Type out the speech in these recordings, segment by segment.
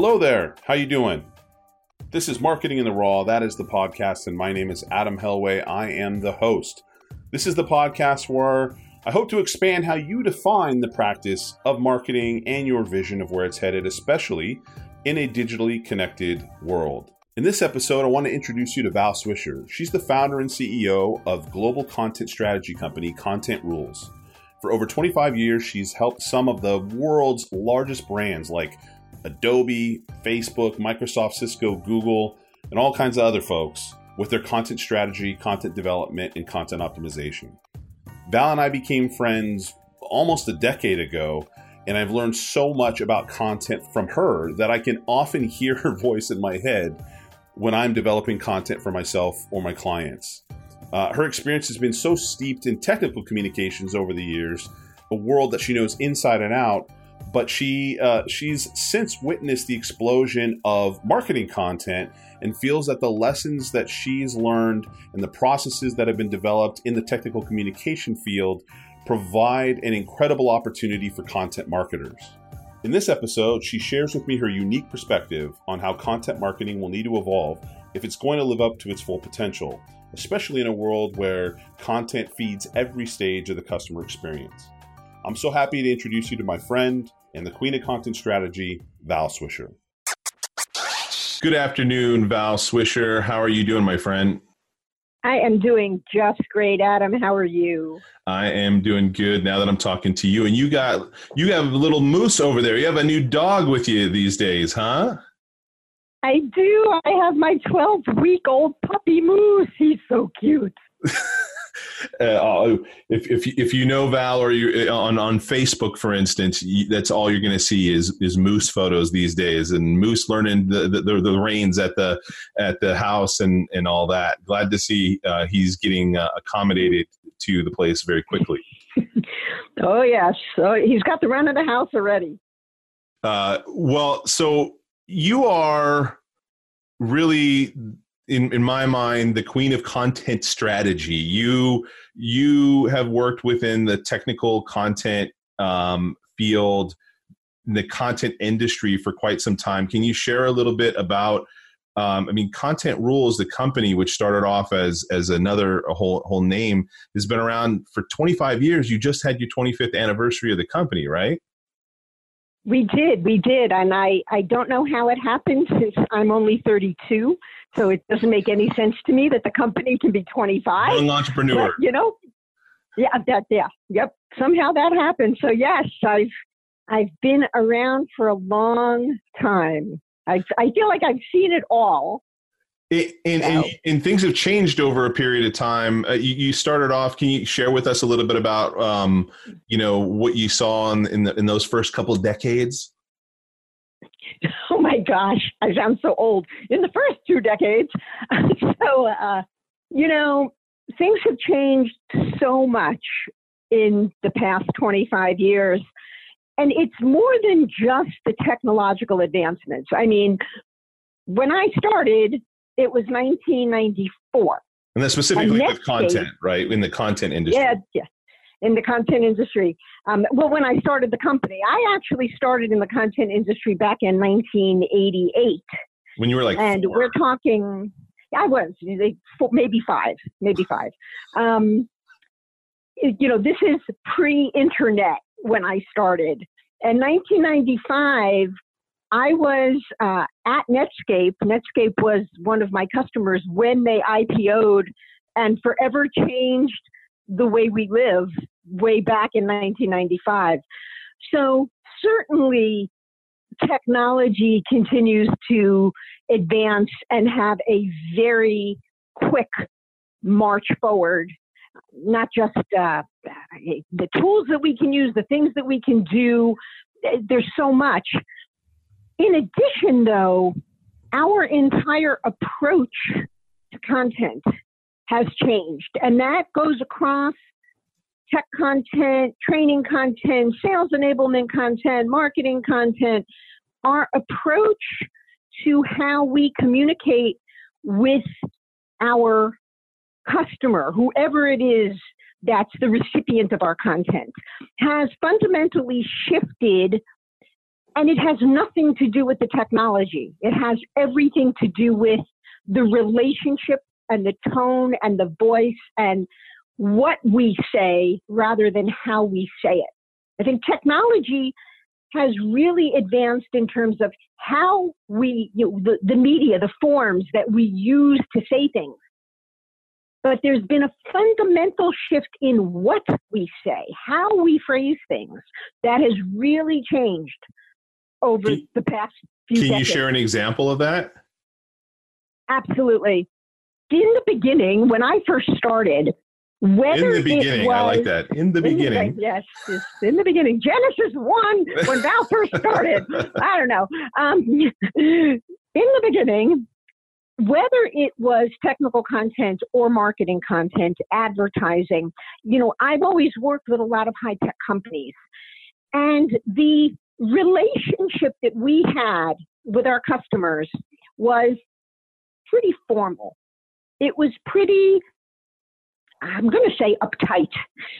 Hello there. How you doing? This is Marketing in the Raw. That is the podcast, and my name is Adam Helweh. I am the host. This is the podcast where I hope to expand how you define the practice of marketing and your vision of where it's headed, especially in a digitally connected world. In this episode, I want to introduce you to Val Swisher. She's the founder and CEO of global content strategy company Content Rules. For over 25 years, she's helped some of the world's largest brands like Adobe, Facebook, Microsoft, Cisco, Google, and all kinds of other folks with their content strategy, content development, and content optimization. Val and I became friends almost a decade ago, and I've learned so much about content from her that I can often hear her voice in my head when I'm developing content for myself or my clients. Uh, her experience has been so steeped in technical communications over the years, a world that she knows inside and out. But she uh, she's since witnessed the explosion of marketing content and feels that the lessons that she's learned and the processes that have been developed in the technical communication field provide an incredible opportunity for content marketers. In this episode, she shares with me her unique perspective on how content marketing will need to evolve if it's going to live up to its full potential, especially in a world where content feeds every stage of the customer experience. I'm so happy to introduce you to my friend and the queen of content strategy, Val Swisher. Good afternoon, Val Swisher. How are you doing, my friend? I am doing just great, Adam. How are you? I am doing good now that I'm talking to you. And you got you have a little moose over there. You have a new dog with you these days, huh? I do. I have my 12 week old puppy moose. He's so cute. uh, oh, if, if, if you know Val or you uh, on, on Facebook, for instance, that's all you're going to see is, is moose photos these days and moose learning the, the, the, reins at the, at the house and, and all that. Glad to see uh, he's getting uh, accommodated to the place very quickly. oh yes. So he's got the run of the house already. Uh, well, so you are really in, in my mind the queen of content strategy you you have worked within the technical content um, field the content industry for quite some time can you share a little bit about um, I mean, Content Rules, the company which started off as as another a whole whole name, has been around for 25 years. You just had your 25th anniversary of the company, right? We did, we did, and I I don't know how it happened since I'm only 32. So it doesn't make any sense to me that the company can be 25. Young entrepreneur. But, you know, yeah, that, yeah, yep. Somehow that happened. So yes, I've, I've been around for a long time. I, I feel like I've seen it all. It, and, and, and, things have changed over a period of time. Uh, you, you, started off. Can you share with us a little bit about, um, you know, what you saw in in, the, in those first couple of decades? oh my gosh, I sound so old. In the first two decades. so, uh, you know, things have changed so much in the past 25 years. And it's more than just the technological advancements. I mean, when I started, it was 1994. And that's specifically with content, right? In the content industry. Yeah, yeah in the content industry. Um, well, when I started the company, I actually started in the content industry back in 1988. When you were like, and we we're talking, I was maybe five, maybe five. Um, you know, this is pre-internet when I started. In 1995, I was uh, at Netscape. Netscape was one of my customers when they IPO'd and forever changed the way we live way back in 1995. So certainly technology continues to advance and have a very quick march forward. Not just uh, the tools that we can use, the things that we can do. There's so much. In addition, though, our entire approach to content has changed. And that goes across tech content, training content, sales enablement content, marketing content. Our approach to how we communicate with our customer, whoever it is that's the recipient of our content, has fundamentally shifted And it has nothing to do with the technology. It has everything to do with the relationship and the tone and the voice and what we say rather than how we say it. I think technology has really advanced in terms of how we, you know, the, the media, the forms that we use to say things. But there's been a fundamental shift in what we say, how we phrase things, that has really changed over can, the past few Can decades. you share an example of that? Absolutely. In the beginning, when I first started, whether in the beginning, was, I like that. In the beginning, the, yes, in the beginning, Genesis one when Val first started. I don't know. Um, in the beginning, whether it was technical content or marketing content, advertising, you know, I've always worked with a lot of high tech companies, and the relationship that we had with our customers was pretty formal. It was pretty I'm going to say uptight.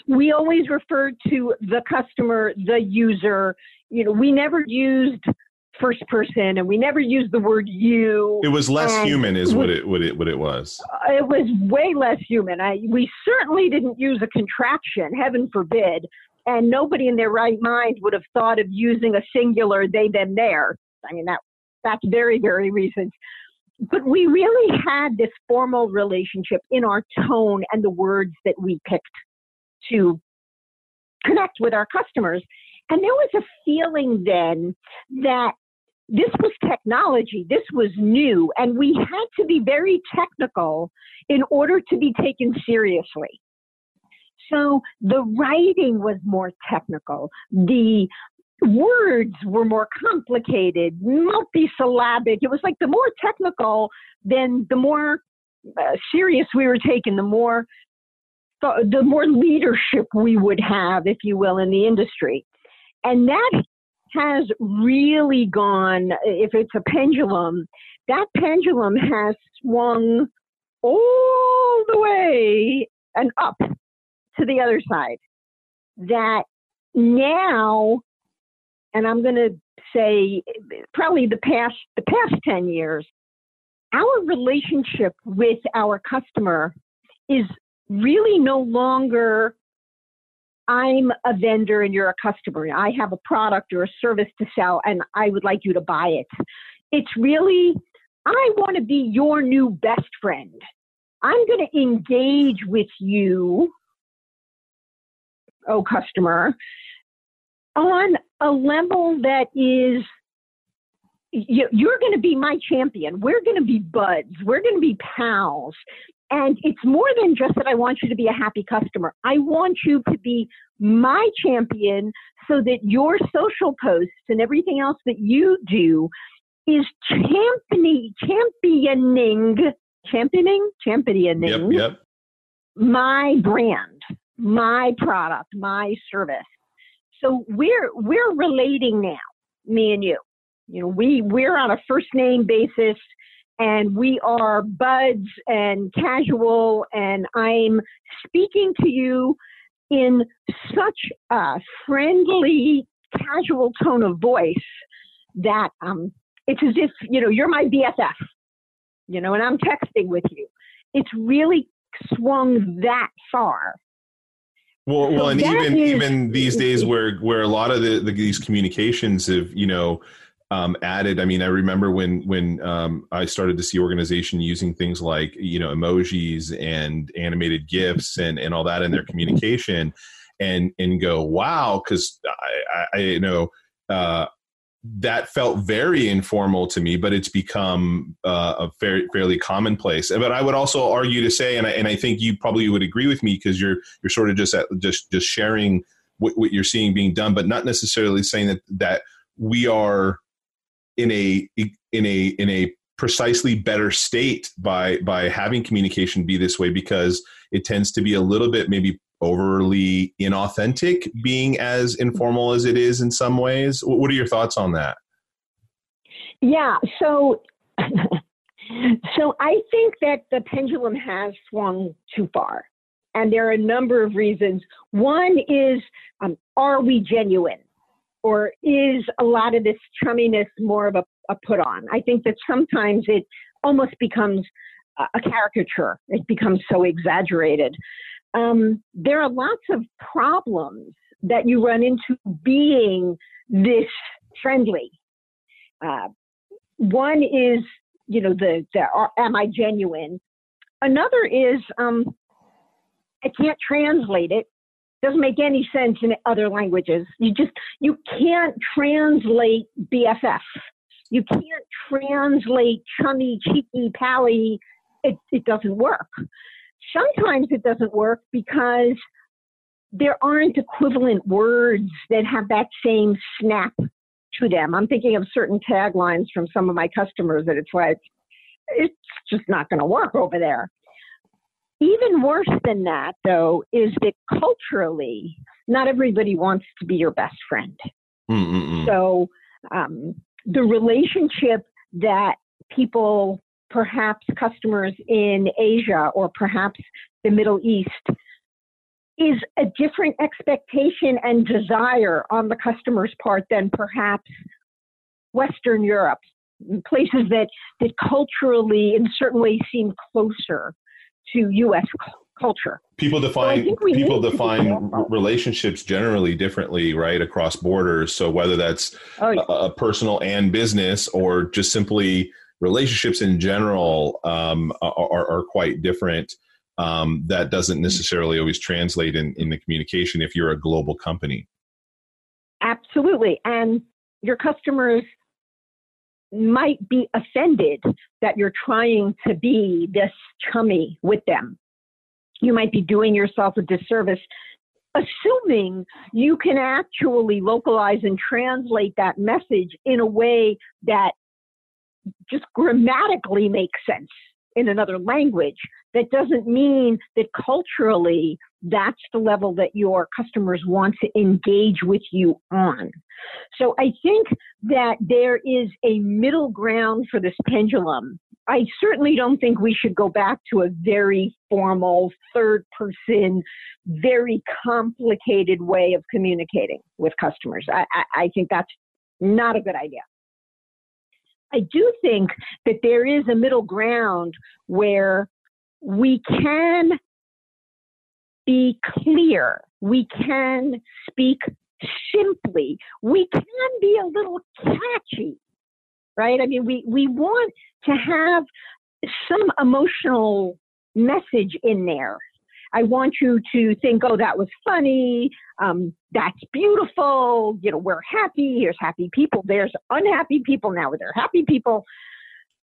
We always referred to the customer, the user. You know, we never used first person and we never used the word you. It was less human is what it what it what it was. Uh, it was way less human. I, we certainly didn't use a contraction, heaven forbid, and nobody in their right mind would have thought of using a singular they them there. I mean that that's very very recent but we really had this formal relationship in our tone and the words that we picked to connect with our customers. And there was a feeling then that this was technology, this was new, and we had to be very technical in order to be taken seriously. So the writing was more technical. The words were more complicated, multisyllabic. It was like the more technical, then the more uh, serious we were taken, the more the, the more leadership we would have, if you will, in the industry. And that has really gone, if it's a pendulum, that pendulum has swung all the way and up to the other side. That now and I'm going to say probably the past the past 10 years our relationship with our customer is really no longer I'm a vendor and you're a customer. I have a product or a service to sell and I would like you to buy it. It's really, I want to be your new best friend. I'm going to engage with you, oh customer, on a level that is you're going to be my champion. We're going to be buds. We're going to be pals. And it's more than just that I want you to be a happy customer. I want you to be my champion so that your social posts and everything else that you do is championing, championing, championing, championing yep, yep. my brand, my product, my service so we're we're relating now, me and you. You know, we we're on a first name basis and we are buds and casual and I'm speaking to you in such a friendly, casual tone of voice that um, it's as if, you know, you're my BFF, you know, and I'm texting with you. It's really swung that far well, well, and even is, even these days, where where a lot of the, the these communications have you know um, added. I mean, I remember when when um, I started to see organization using things like you know emojis and animated gifs and and all that in their communication, and and go wow, because I, I, I you know. Uh, that felt very informal to me, but it's become uh, a fair, fairly commonplace. But I would also argue to say, and I, and I think you probably would agree with me because you're you're sort of just at, just just sharing what, what you're seeing being done, but not necessarily saying that that we are in a in a in a precisely better state by by having communication be this way because it tends to be a little bit maybe overly inauthentic being as informal as it is in some ways what are your thoughts on that yeah so so i think that the pendulum has swung too far and there are a number of reasons one is um, are we genuine or is a lot of this chumminess more of a, a put on? I think that sometimes it almost becomes a caricature. It becomes so exaggerated. Um, there are lots of problems that you run into being this friendly. Uh, one is, you know, the, the uh, am I genuine? Another is um, I can't translate it. Doesn't make any sense in other languages. You just you can't translate BFF. You can't translate chummy, cheeky, pally. It it doesn't work. Sometimes it doesn't work because there aren't equivalent words that have that same snap to them. I'm thinking of certain taglines from some of my customers that it's like, it's just not going to work over there. Even worse than that, though, is that culturally, not everybody wants to be your best friend. Mm-mm-mm. So um, the relationship that people, perhaps customers in Asia or perhaps the Middle East, is a different expectation and desire on the customer's part than perhaps Western Europe, places that, that culturally in certain ways seem closer to U.S. culture. People define so people define relationships generally differently, right, across borders. So whether that's oh, yeah. a, a, personal and business, or just simply relationships in general, um, are, are, quite different um, that doesn't necessarily always translate in, in the communication if you're a global company. Absolutely. And your customers might be offended that you're trying to be this chummy with them. You might be doing yourself a disservice, assuming you can actually localize and translate that message in a way that just grammatically makes sense in another language that doesn't mean that culturally that's the level that your customers want to engage with you on. So I think that there is a middle ground for this pendulum. I certainly don't think we should go back to a very formal, third person, very complicated way of communicating with customers. I, I, I think that's not a good idea. I do think that there is a middle ground where we can be clear, we can speak simply, we can be a little catchy, right? I mean, we, we want to have some emotional message in there. I want you to think, oh, that was funny. Um, that's beautiful. You know, we're happy. Here's happy people. There's unhappy people. Now they're happy people.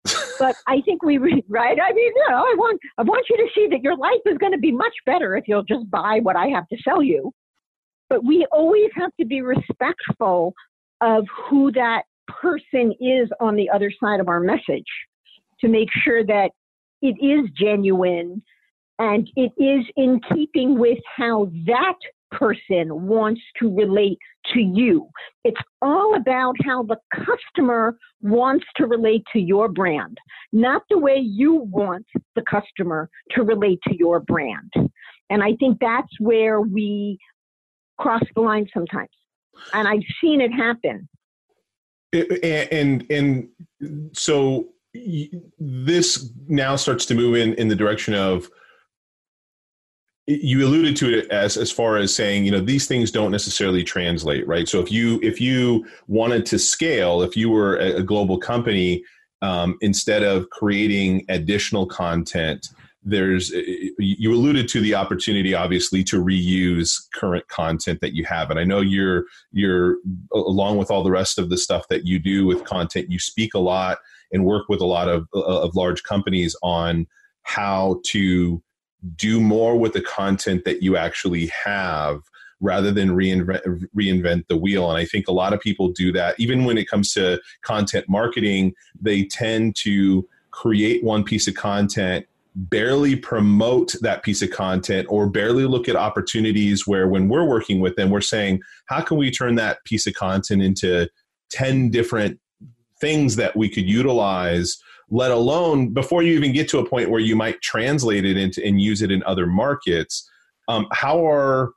but I think we, right? I mean, you know, I want, I want you to see that your life is going to be much better if you'll just buy what I have to sell you. But we always have to be respectful of who that person is on the other side of our message to make sure that it is genuine and it is in keeping with how that person wants to relate to you. It's all about how the customer wants to relate to your brand, not the way you want the customer to relate to your brand. And I think that's where we cross the line sometimes. And I've seen it happen. And and so this now starts to move in in the direction of you alluded to it as as far as saying you know these things don't necessarily translate right? So if you if you wanted to scale if you were a, global company um, instead of creating additional content there's you alluded to the opportunity obviously to reuse current content that you have. And i know you're you're along with all the rest of the stuff that you do with content you speak a lot and work with a lot of of large companies on how to do more with the content that you actually have rather than reinvent, reinvent the wheel. And I think a lot of people do that. Even when it comes to content marketing, they tend to create one piece of content barely promote that piece of content or barely look at opportunities where when we're working with them we're saying how can we turn that piece of content into 10 different things that we could utilize let alone before you even get to a point where you might translate it into and use it in other markets. Um, how are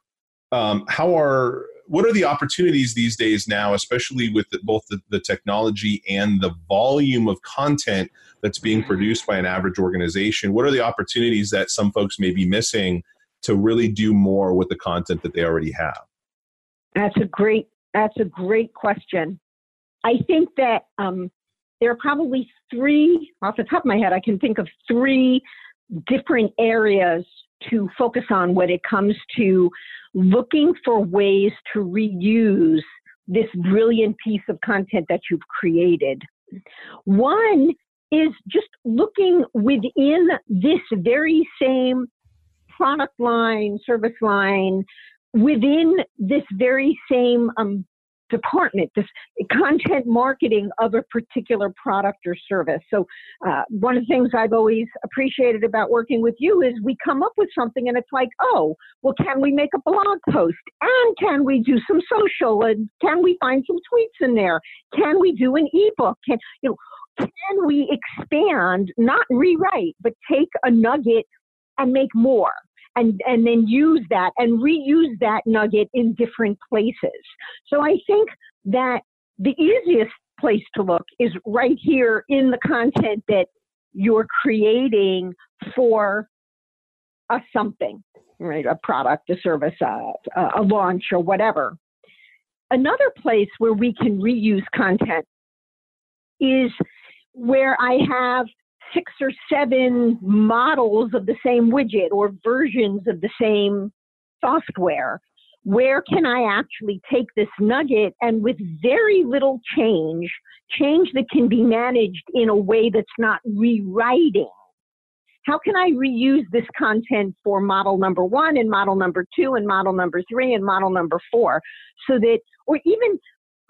um, how are what are the opportunities these days now, especially with the, both the, the technology and the volume of content that's being produced by an average organization? What are the opportunities that some folks may be missing to really do more with the content that they already have? That's a great that's a great question. I think that um, there are probably three off the top of my head. I can think of three different areas to focus on when it comes to looking for ways to reuse this brilliant piece of content that you've created. One is just looking within this very same product line, service line, within this very same um, department, this content marketing of a particular product or service. So, uh, one of the things I've always appreciated about working with you is we come up with something and it's like, oh, well, can we make a blog post? And can we do some social? And can we find some tweets in there? Can we do an ebook? Can, you know, can we expand, not rewrite, but take a nugget and make more? And, and then use that and reuse that nugget in different places. So I think that the easiest place to look is right here in the content that you're creating for a something, right? A product, a service, a, a launch, or whatever. Another place where we can reuse content is where I have six or seven models of the same widget or versions of the same software. Where can I actually take this nugget and with very little change, change that can be managed in a way that's not rewriting? How can I reuse this content for model number one and model number two and model number three and model number four so that, or even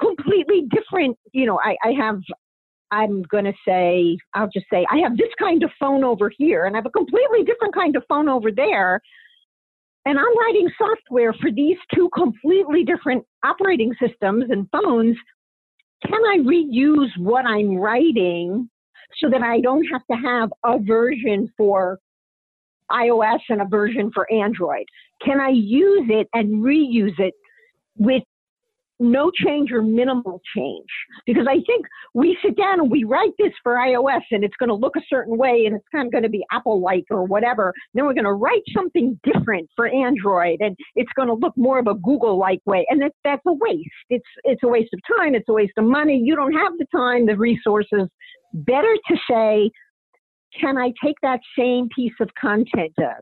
completely different, you know, I, I have I'm going to say, I'll just say, I have this kind of phone over here, and I have a completely different kind of phone over there. And I'm writing software for these two completely different operating systems and phones. Can I reuse what I'm writing so that I don't have to have a version for iOS and a version for Android? Can I use it and reuse it with no change or minimal change. Because I think we sit down and we write this for iOS and it's going to look a certain way and it's kind of going to be Apple like or whatever. Then we're going to write something different for Android and it's going to look more of a Google like way. And that, that's a waste. It's, it's a waste of time. It's a waste of money. You don't have the time, the resources. Better to say, can I take that same piece of content, uh,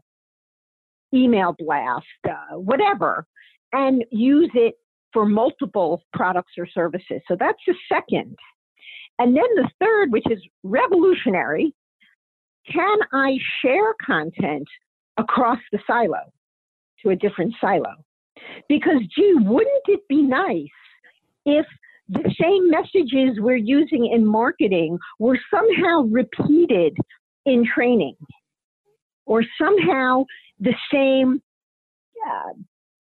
email blast, uh, whatever, and use it for multiple products or services. So that's the second. And then the third, which is revolutionary, can I share content across the silo to a different silo? Because, gee, wouldn't it be nice if the same messages we're using in marketing were somehow repeated in training or somehow the same uh,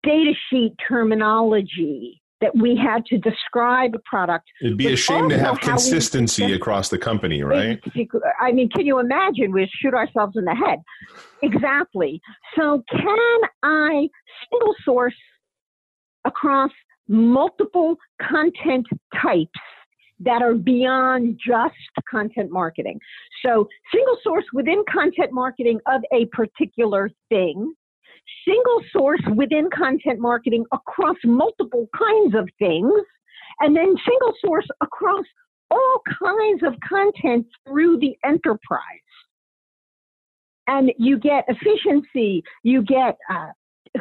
data sheet terminology that we had to describe a product. It'd be a shame to have consistency across the company, right? I mean, can you imagine? We shoot ourselves in the head. Exactly. So, can I single source across multiple content types that are beyond just content marketing? So, single source within content marketing of a particular thing single source within content marketing across multiple kinds of things, and then single source across all kinds of content through the enterprise. And you get efficiency, you get uh,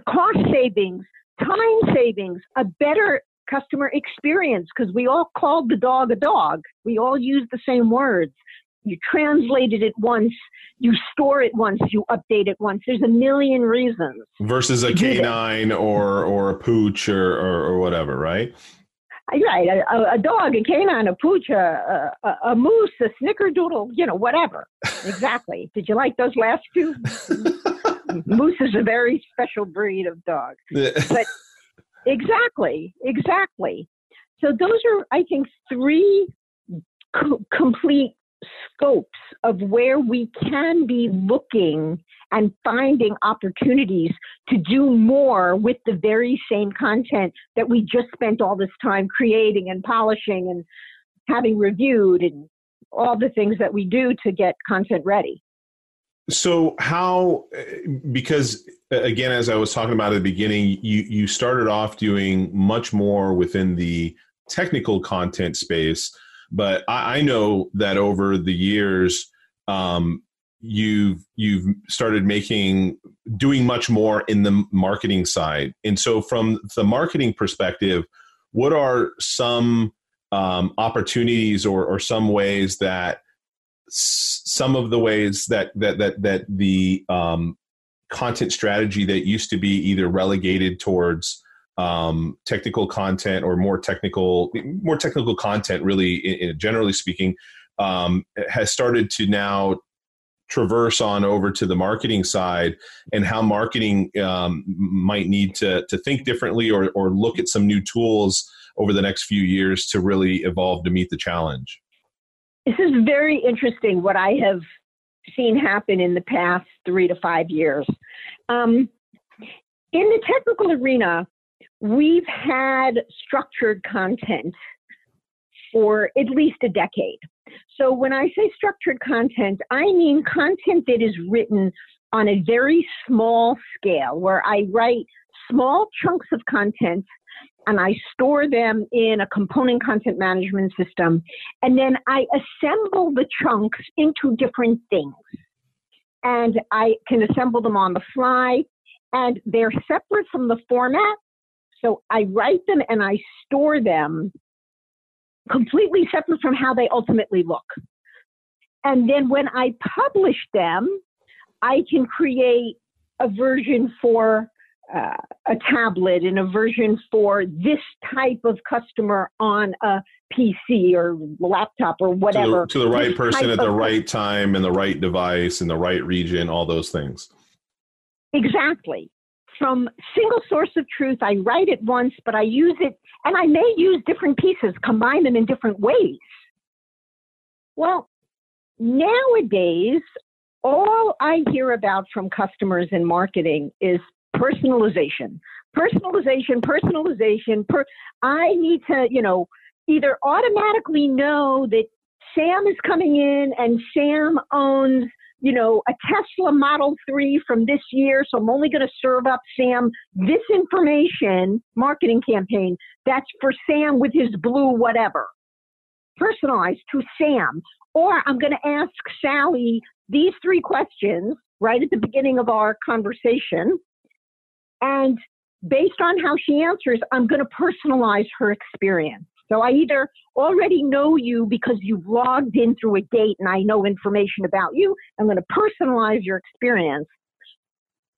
cost savings, time savings, a better customer experience because we all called the dog a dog. We all use the same words you translate it at once, you store it once, you update it once. There's a million reasons. Versus a canine or or a pooch or, or, or whatever, right? Right, a, a, dog, a canine, a pooch, a, a, a moose, a snickerdoodle, you know, whatever. Exactly. Did you like those last two? moose is a very special breed of dog. but exactly, exactly. So those are, I think, three co- complete scopes of where we can be looking and finding opportunities to do more with the very same content that we just spent all this time creating and polishing and having reviewed and all the things that we do to get content ready. So how because uh, again as I was talking about at the beginning you you started off doing much more within the technical content space but I, I know that over the years um, you've you've started making doing much more in the marketing side. And so from the marketing perspective what are some um, opportunities or, or some ways that some of the ways that that that that the um, content strategy that used to be either relegated towards um, technical content or more technical more technical content really in, in generally speaking um, has started to now traverse on over to the marketing side and how marketing um, might need to, to think differently or, or look at some new tools over the next few years to really evolve to meet the challenge this is very interesting what I have seen happen in the past three to five years. Um, in the technical arena, we've had structured content for at least a decade. So when I say structured content, I mean content that is written on a very small scale where I write small chunks of content and I store them in a component content management system. And then I assemble the chunks into different things. And I can assemble them on the fly, and they're separate from the format. So I write them and I store them completely separate from how they ultimately look. And then when I publish them, I can create a version for uh, a tablet and a version for this type of customer on a PC or laptop or whatever. To the, to the right person at the right time and the right device in the right region, all those things. Exactly. From single source of truth, I write it once, but I use it, and I may use different pieces, combine them in different ways. Well, nowadays, all I hear about from customers in marketing is personalization, personalization, personalization. Per- I need to, you know, either automatically know that Sam is coming in and Sam owns, you know, a Tesla Model 3 from this year, so I'm only going to serve up Sam this information, marketing campaign, that's for Sam with his blue whatever. Personalized to Sam. Or I'm going to ask Sally these three questions right at the beginning of our conversation. And based on how she answers, I'm going to personalize her experience. So I either already know you because you've logged in through a date and I know information about you. I'm going to personalize your experience.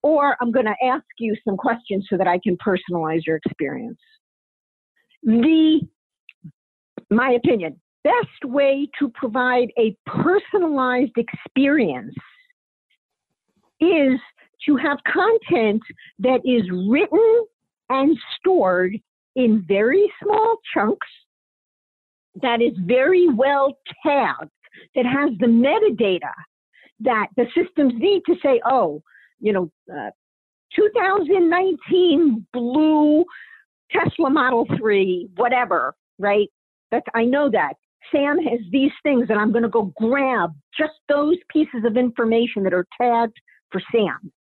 Or I'm going to ask you some questions so that I can personalize your experience. The, my opinion, best way to provide a personalized experience is to have content that is written and stored in very small chunks, that is very well tagged, that has the metadata that the systems need to say, oh, you know, uh, 2019 blue Tesla Model 3, whatever, right? That's, I know that. Sam has these things, and I'm going to go grab just those pieces of information that are tagged for Sam.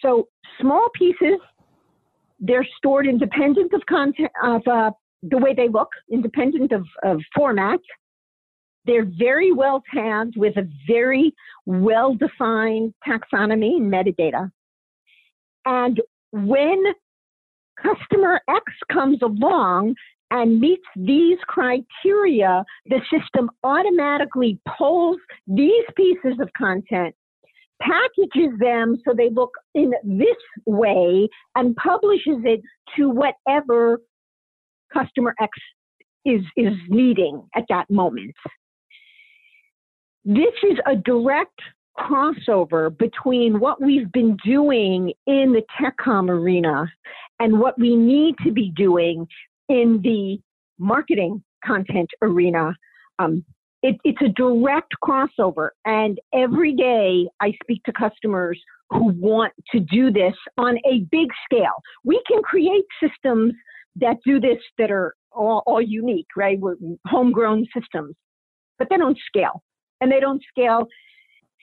So small pieces, they're stored independent of content of uh, the way they look, independent of, of format. They're very well tagged with a very well defined taxonomy and metadata. And when customer X comes along and meets these criteria, the system automatically pulls these pieces of content packages them so they look in this way and publishes it to whatever customer X is, is needing at that moment. This is a direct crossover between what we've been doing in the TechCom arena and what we need to be doing in the marketing content arena. Um, it, it's a direct crossover. And every day I speak to customers who want to do this on a big scale. We can create systems that do this that are all, all unique, right? We're homegrown systems, but they don't scale. And they don't scale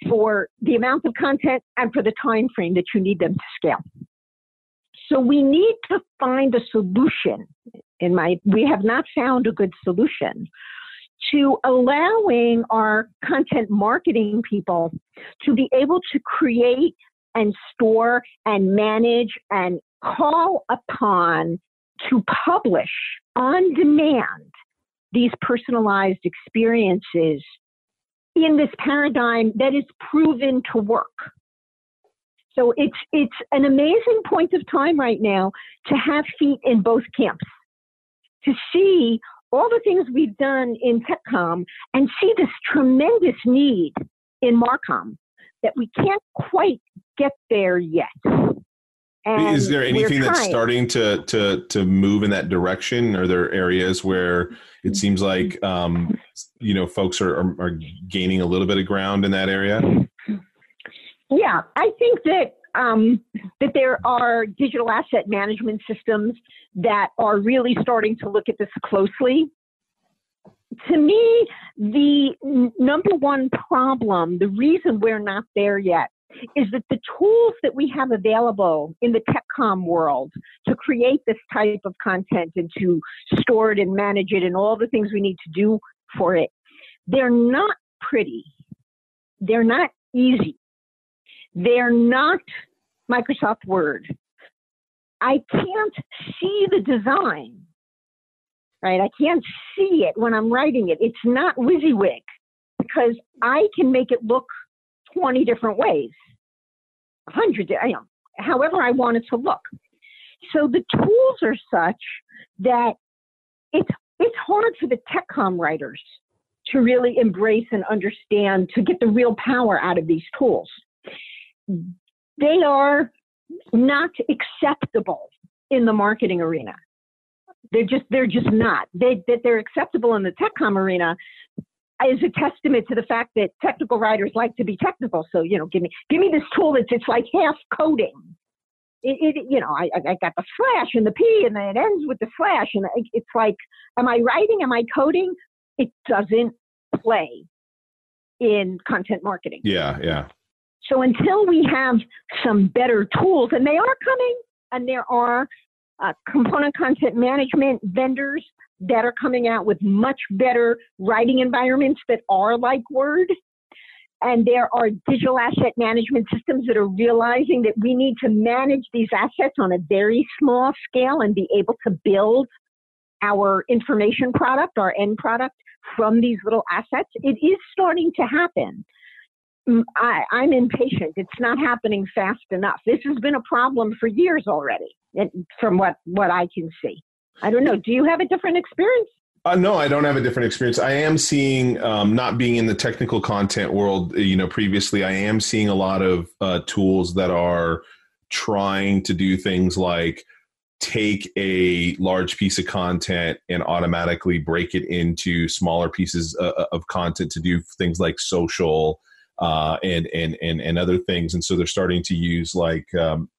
for the amount of content and for the time frame that you need them to scale. So we need to find a solution. In my, we have not found a good solution to allowing our content marketing people to be able to create and store and manage and call upon to publish on demand these personalized experiences in this paradigm that is proven to work. So it's it's an amazing point of time right now to have feet in both camps, to see all the things we've done in TechCom and see this tremendous need in Marcom that we can't quite get there yet. And is there anything that's starting to to to move in that direction? Are there areas where it seems like um, you know folks are, are, are gaining a little bit of ground in that area? Yeah, I think that um, that there are digital asset management systems that are really starting to look at this closely. To me, the number one problem, the reason we're not there yet, is that the tools that we have available in the TechCom world to create this type of content and to store it and manage it and all the things we need to do for it, they're not pretty. They're not easy. They're not Microsoft Word. I can't see the design, right? I can't see it when I'm writing it. It's not WYSIWYG because I can make it look 20 different ways, 100, you know, however I want it to look. So the tools are such that it's, it's hard for the TechCom writers to really embrace and understand to get the real power out of these tools. They are not acceptable in the marketing arena. They're just they're just not. They that they're acceptable in the TechCom arena is a testament to the fact that technical writers like to be technical. So, you know, give me give me this tool that's it's like half coding. It, it you know, I, I got the slash and the P and then it ends with the slash and it's like, am I writing? Am I coding? It doesn't play in content marketing. Yeah, yeah. So until we have some better tools, and they are coming, and there are uh, component content management vendors that are coming out with much better writing environments that are like Word. And there are digital asset management systems that are realizing that we need to manage these assets on a very small scale and be able to build our information product, our end product from these little assets. It is starting to happen. Mm, I, I'm impatient. It's not happening fast enough. This has been a problem for years already, from what, what I can see. I don't know. Do you have a different experience? Uh, no, I don't have a different experience. I am seeing, um, not being in the technical content world, you know, previously, I am seeing a lot of uh, tools that are trying to do things like take a large piece of content and automatically break it into smaller pieces uh, uh of content to do things like social uh, and, and and and other things. And so they're starting to use like um,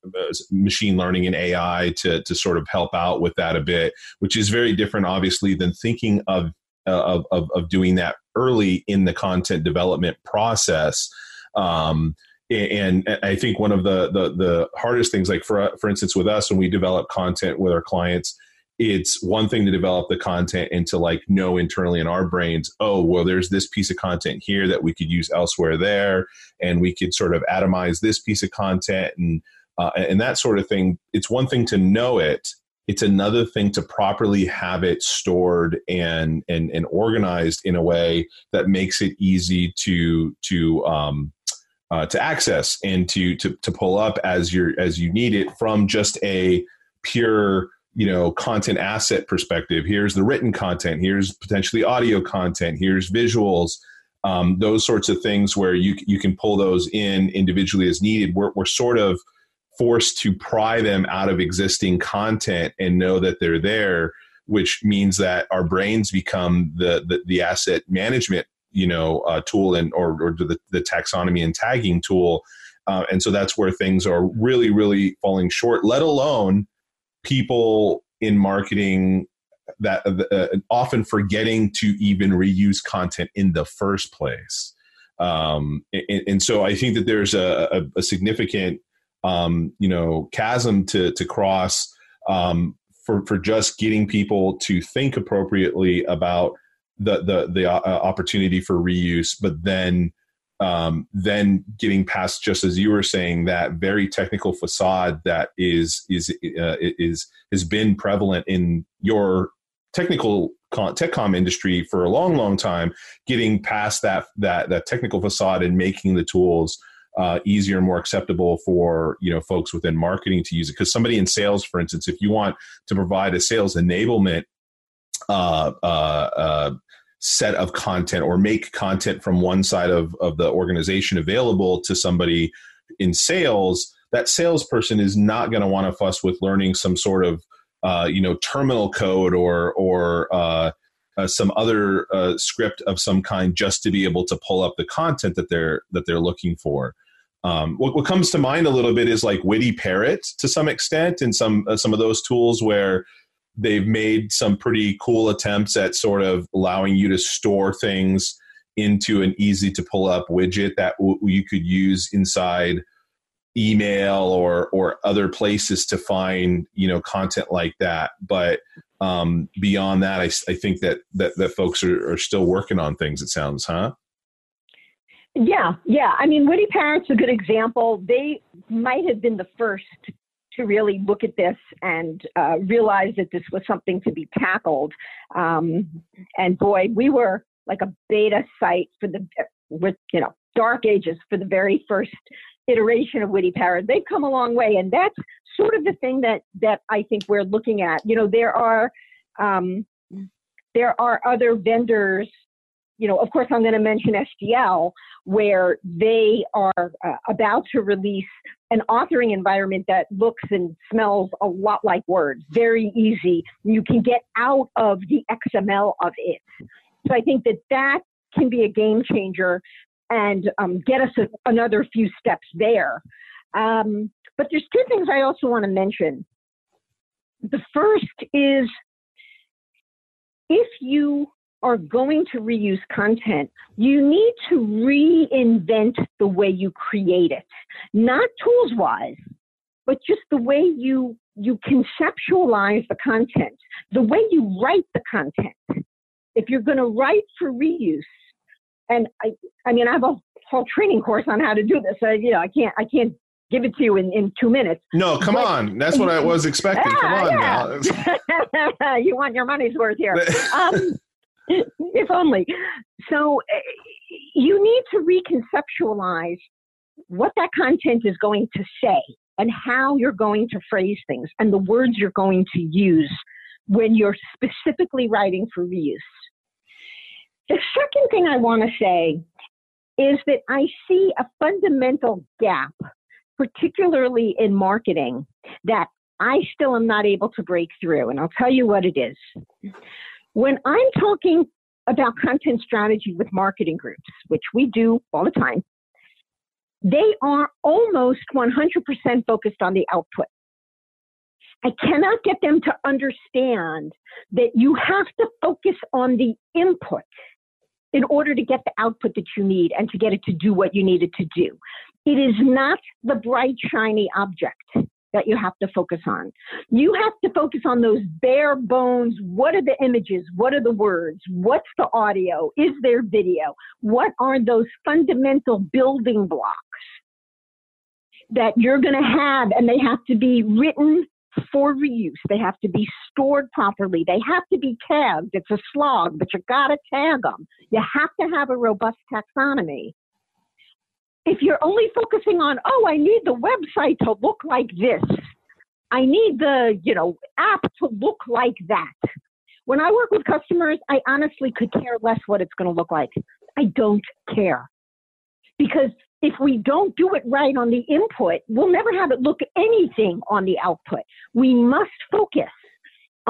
machine learning and AI to to sort of help out with that a bit, which is very different, obviously, than thinking of of of, of doing that early in the content development process. Um, and I think one of the, the the hardest things, like for for instance, with us when we develop content with our clients, it's one thing to develop the content and to like know internally in our brains oh well there's this piece of content here that we could use elsewhere there and we could sort of atomize this piece of content and uh, and that sort of thing. It's one thing to know it. It's another thing to properly have it stored and and and organized in a way that makes it easy to to um, uh, to access and to, to to pull up as you as you need it from just a pure you know content asset perspective. Here's the written content. Here's potentially audio content. Here's visuals. Um, those sorts of things where you you can pull those in individually as needed. We're, we're sort of forced to pry them out of existing content and know that they're there which means that our brains become the the, the asset management you know uh, tool and or, or the, the taxonomy and tagging tool. Uh, and so that's where things are really really falling short let alone people in marketing that uh, often forgetting to even reuse content in the first place. Um, and, and, so i think that there's a, a, a significant um, you know chasm to to cross um, for for just getting people to think appropriately about the the the uh, opportunity for reuse, but then um, then getting past just as you were saying that very technical facade that is is uh, is has been prevalent in your technical techcom industry for a long long time getting past that that that technical facade and making the tools uh, easier and more acceptable for you know folks within marketing to use it. Because somebody in sales for instance if you want to provide a sales enablement uh, uh, uh, set of content or make content from one side of, of the organization available to somebody in sales that salesperson is not going to want to fuss with learning some sort of uh, you know terminal code or or uh, uh, some other uh, script of some kind just to be able to pull up the content that they're that they're looking for. Um, what, what, comes to mind a little bit is like Witty Parrot to some extent, and some uh, some of those tools where they've made some pretty cool attempts at sort of allowing you to store things into an easy to pull up widget that w- you could use inside email or or other places to find you know content like that but um, beyond that, I, I think that, that, that folks are, are still working on things, it sounds, huh? Yeah, yeah. I mean, Witty Parrot's a good example. They might have been the first to really look at this and uh, realize that this was something to be tackled. Um, and boy, we were like a beta site for the, with, you know, dark ages for the very first iteration of Witty Parrot. They've come a long way, and that's sort of the thing that that I think we're looking at. You know, there are um, there are other vendors. You know, of course, I'm going to mention SDL, where they are uh, about to release an authoring environment that looks and smells a lot like Word. Very easy. You can get out of the XML of it. So I think that that can be a game changer and um, get us a, another few steps there. Um, but there's two things I also want to mention. The first is if you are going to reuse content, you need to reinvent the way you create it, not tools wise, but just the way you you conceptualize the content, the way you write the content. If you're going to write for reuse, and I, I mean, I have a whole training course on how to do this. I, you know, I can't, I can't give it to you in, in two minutes. No, come but, on. That's what I was expecting. come on yeah. you want your money's worth here. Um, if only. So uh, you need to reconceptualize what that content is going to say and how you're going to phrase things and the words you're going to use when you're specifically writing for reuse. The second thing I want to say is that I see a fundamental gap, particularly in marketing, that I still am not able to break through. And I'll tell you what it is. When I'm talking about content strategy with marketing groups, which we do all the time, they are almost 100% focused on the output. I cannot get them to understand that you have to focus on the input in order to get the output that you need and to get it to do what you need it to do. It is not the bright, shiny object that you have to focus on. You have to focus on those bare bones. What are the images? What are the words? What's the audio? Is there video? What are those fundamental building blocks that you're going to have? And they have to be written for reuse. They have to be stored properly. They have to be tagged. It's a slog, but you got to tag them. You have to have a robust taxonomy. If you're only focusing on, oh, I need the website to look like this. I need the, you know, app to look like that. When I work with customers, I honestly could care less what it's going to look like. I don't care. Because if we don't do it right on the input, we'll never have it look anything on the output. We must focus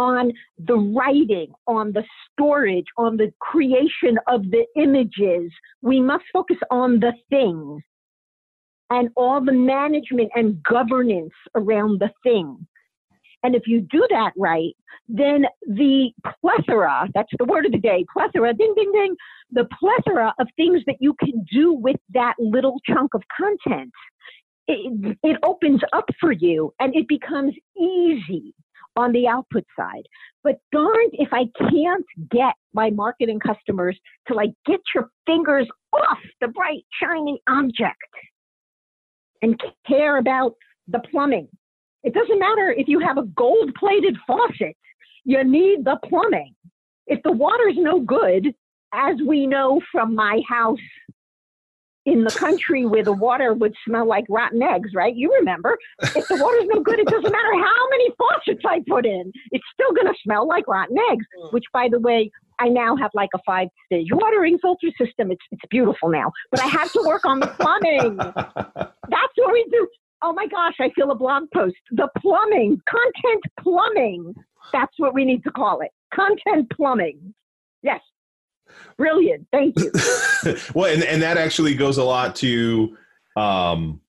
on the writing, on the storage, on the creation of the images. We must focus on the thing and all the management and governance around the thing. And if you do that right, then the plethora, that's the word of the day, plethora, ding, ding, ding, the plethora of things that you can do with that little chunk of content, it, it opens up for you and it becomes easy on the output side. But darned if I can't get my marketing customers to like get your fingers off the bright, shiny object and care about the plumbing. It doesn't matter if you have a gold plated faucet, you need the plumbing. If the water's no good, as we know from my house in the country where the water would smell like rotten eggs, right? You remember. If the water's no good, it doesn't matter how many faucets I put in. It's still going to smell like rotten eggs, hmm. which, by the way, I now have like a five stage watering filter system. It's, it's beautiful now, but I have to work on the plumbing. That's what we do. Oh my gosh, I feel a blog post. The plumbing, content plumbing. That's what we need to call it. Content plumbing. Yes. Brilliant. Thank you. well, and, and that actually goes a lot to um,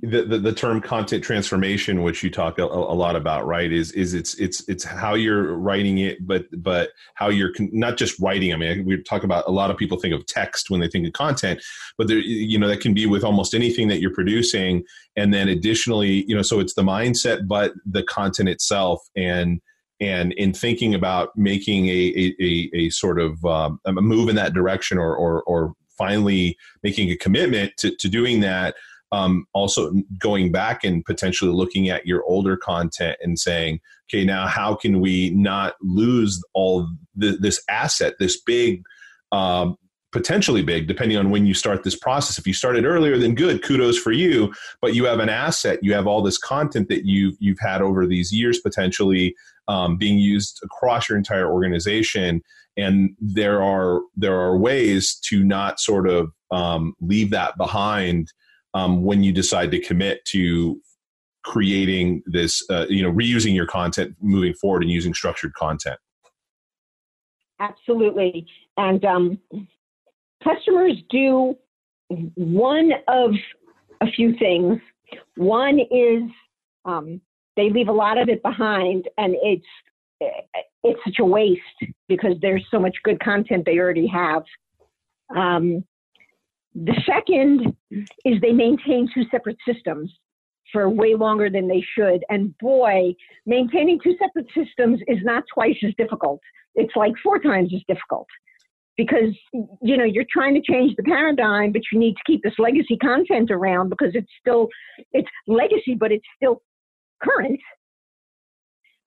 the, the, the term content transformation, which you talk a, a, lot about, right? Is is it's it's it's how you're writing it, but but how you're con- not just writing. I mean, we talk about a lot of people think of text when they think of content, but there you know that can be with almost anything that you're producing, and then additionally, you know, so it's the mindset, but the content itself, and and in thinking about making a a, a, sort of um, a move in that direction, or or, or finally making a commitment to, to doing that um, also going back and potentially looking at your older content and saying, okay, now how can we not lose all this asset, this big, um, potentially big, depending on when you start this process. If you started earlier, then good, kudos for you. But you have an asset, you have all this content that you've you've had over these years, potentially um, being used across your entire organization. And there are there are ways to not sort of um, leave that behind um, when you decide to commit to creating this, uh, you know, reusing your content moving forward and using structured content. Absolutely. And um, customers do one of a few things. One is um, they leave a lot of it behind, and it's it's such a waste because there's so much good content they already have. Um, the second is they maintain two separate systems for way longer than they should. And boy, maintaining two separate systems is not twice as difficult. It's like four times as difficult because you know you're trying to change the paradigm but you need to keep this legacy content around because it's still it's legacy but it's still current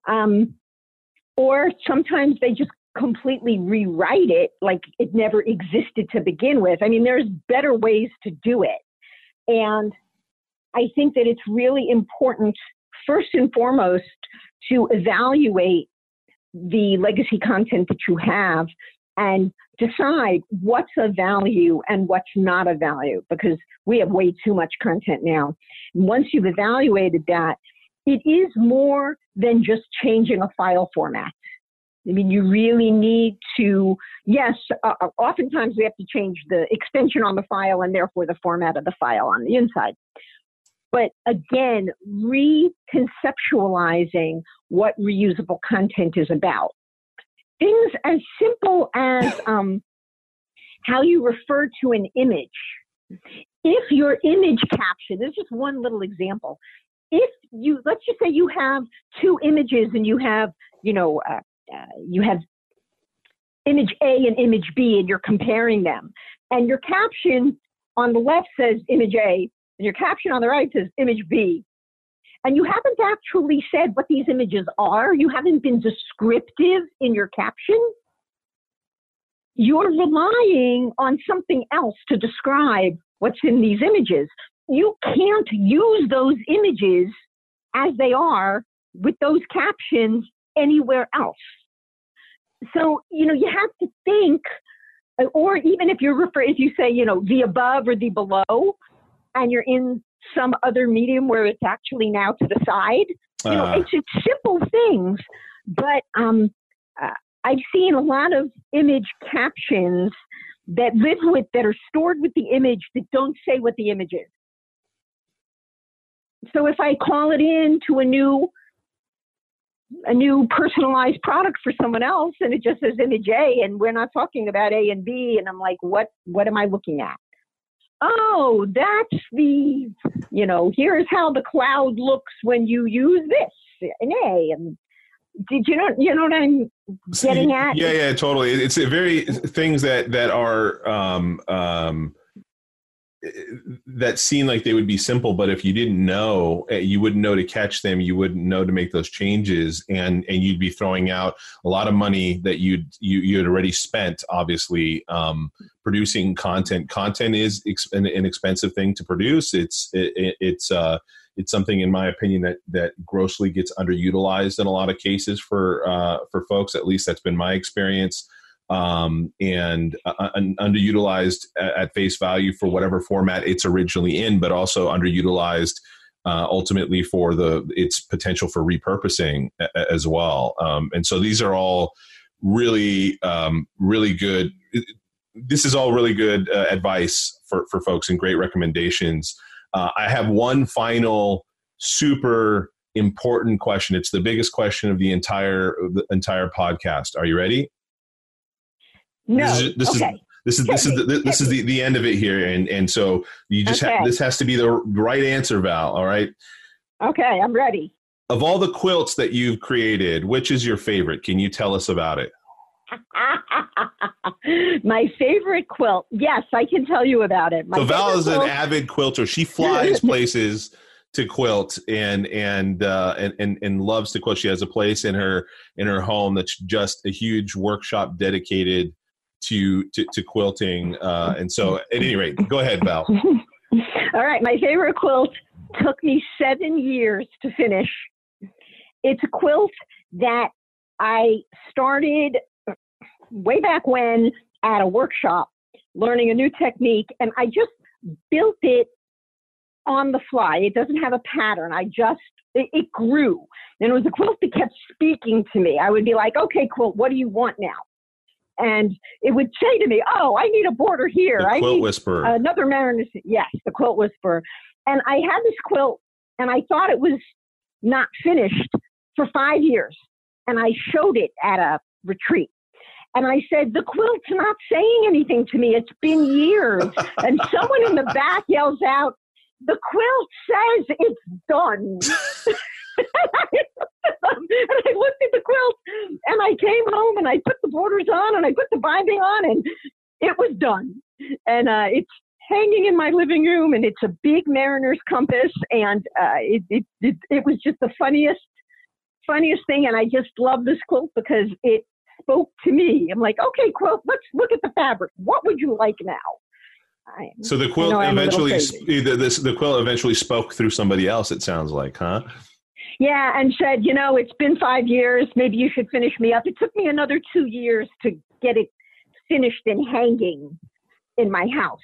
um, or sometimes they just completely rewrite it like it never existed to begin with. I mean, there's better ways to do it. And I think that it's really important, first and foremost, to evaluate the legacy content that you have and decide what's a value and what's not a value because we have way too much content now. Once you've evaluated that, it is more than just changing a file format. I mean, you really need to, yes, uh, uh, oftentimes we have to change the extension on the file and therefore the format of the file on the inside. But again, reconceptualizing what reusable content is about. Things as simple as um, how you refer to an image. If your image caption, this is just one little example. If you, let's just say you have two images and you have, you know, uh, uh, you have image A and image B, and you're comparing them. And your caption on the left says image A, and your caption on the right says image B. And you haven't actually said what these images are. You haven't been descriptive in your caption. You're relying on something else to describe what's in these images. You can't use those images as they are with those captions anywhere else. So, you know, you have to think, or even if you refer, if you say, you know, the above or the below, and you're in some other medium where it's actually now to the side, you know, uh. it's, it's simple things, But um, uh, I've seen a lot of image captions that live with that are stored with the image that don't say what the image is. So if I call it in to a new a new personalized product for someone else and it just says image A and we're not talking about A and B and I'm like what what am I looking at? Oh, that's the you know, here's how the cloud looks when you use this an A and did you know you know what I'm getting at? Yeah, yeah, totally. It's very things that that are um um that seem like they would be simple, but if you didn't know, eh, you wouldn't know to catch them. You wouldn't know to make those changes, and and you'd be throwing out a lot of money that you'd you you had already spent, obviously, um, producing content. Content is ex- an, an, expensive thing to produce. It's it, it's uh, it's something, in my opinion, that that grossly gets underutilized in a lot of cases for uh, for folks. At least that's been my experience um, and uh, uh underutilized at face value for whatever format it's originally in, but also underutilized uh, ultimately for the its potential for repurposing as well. Um, and so these are all really, um, really good. This is all really good uh, advice for for folks and great recommendations. Uh, I have one final super important question. It's the biggest question of the entire the entire podcast. Are you ready? No. This is this okay. is this is this is the, this is the, the end of it here, and and so you just okay. have this has to be the right answer, Val. All right. Okay, I'm ready. Of all the quilts that you've created, which is your favorite? Can you tell us about it? My favorite quilt. Yes, I can tell you about it. My so Val is quilt. an avid quilter. She flies places to quilt and and uh, and and and loves to quilt. She has a place in her in her home that's just a huge workshop dedicated to to, to quilting. Uh, and so, at any rate, go ahead, Val. All right, my favorite quilt took me seven years to finish. It's a quilt that I started way back when at a workshop, learning a new technique, and I just built it on the fly. It doesn't have a pattern. I just it, it, grew. And it was a quilt that kept speaking to me. I would be like, okay, quilt, what do you want now? And it would say to me, "Oh, I need a border here. The I quilt need whisperer. another Mariners." Yes, the quilt whisperer. And I had this quilt, and I thought it was not finished for five years. And I showed it at a retreat. And I said, The quilt's not saying anything to me. It's been years. and someone in the back yells out, The quilt says it's done. and I looked at the quilt and I came home and I put the borders on and I put the binding on and it was done. And uh, it's hanging in my living room and it's a big mariner's compass and uh, it, it, it, it was just the funniest, funniest thing. And I just love this quilt because it spoke to me. I'm like, okay, quilt, let's look at the fabric. What would you like now? so the quilt eventually, the, this, the quilt eventually spoke through somebody else. It sounds like, huh? Yeah, and said, you know, it's been five years. Maybe you should finish me up. It took me another two years to get it finished and hanging in my house.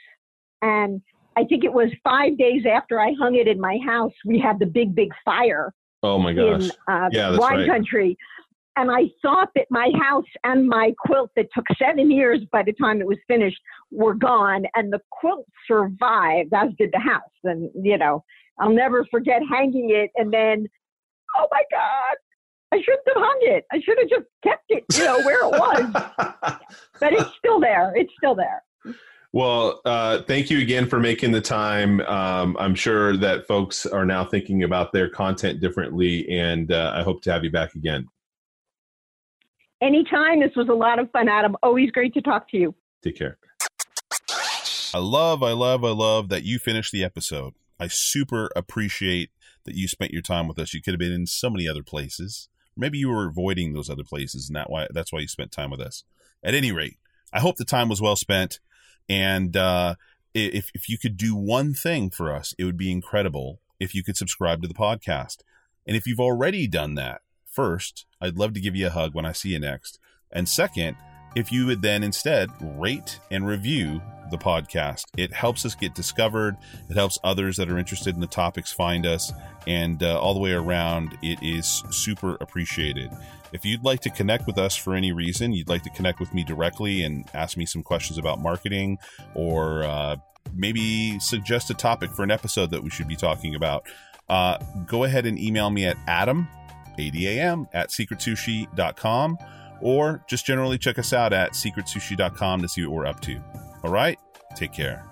And I think it was five days after I hung it in my house, we had the big, big fire. Oh my gosh! In uh, yeah, wine right. country. And I thought that my house and my quilt that took seven years by the time it was finished were gone, and the quilt survived, as did the house. And you know, I'll never forget hanging it, and then oh my God, I shouldn't have hung it. I should have just kept it, you know, where it was. but it's still there. It's still there. Well, uh, thank you again for making the time. Um, I'm sure that folks are now thinking about their content differently, and uh, I hope to have you back again. Anytime. This was a lot of fun, Adam. Always great to talk to you. Take care. I love, I love, I love that you finished the episode. I super appreciate that you spent your time with us. You could have been in so many other places. Maybe you were avoiding those other places, and that why that's why you spent time with us. At any rate, I hope the time was well spent. And uh, if if you could do one thing for us, it would be incredible if you could subscribe to the podcast. And if you've already done that, first, I'd love to give you a hug when I see you next. And second, if you would then instead rate and review the podcast. It helps us get discovered. It helps others that are interested in the topics find us. And uh, all the way around, it is super appreciated. If you'd like to connect with us for any reason, you'd like to connect with me directly and ask me some questions about marketing or uh, maybe suggest a topic for an episode that we should be talking about, uh, go ahead and email me at adam, A-D-A-M, at secretsushi.com or just generally check us out at secretsushi.com to see what we're up to. All right, take care.